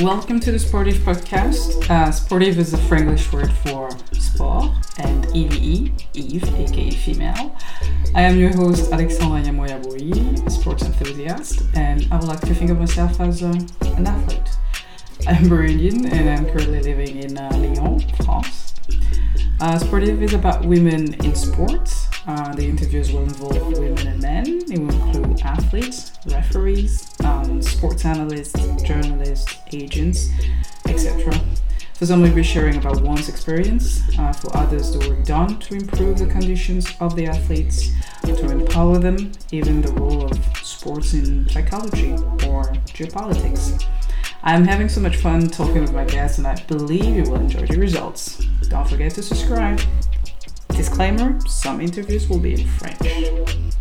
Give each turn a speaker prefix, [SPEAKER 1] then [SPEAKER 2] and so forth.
[SPEAKER 1] Welcome to the Sportive podcast. Uh, sportive is a Franglish word for sport and EVE, Eve, aka female. I am your host, Alexandra Yamoyaboui, sports enthusiast, and I would like to think of myself as a, an athlete. I'm Burundian and I'm currently living in uh, Lyon, France. Uh, Sportive is about women in sports. Uh, the interviews will involve women and men. It will include athletes, referees, um, sports analysts, journalists, agents, etc. For some, we'll be sharing about one's experience. Uh, for others, the work done to improve the conditions of the athletes, to empower them, even the role of sports in psychology or geopolitics. I'm having so much fun talking with my guests, and I believe you will enjoy the results. Don't forget to subscribe. Disclaimer some interviews will be in French.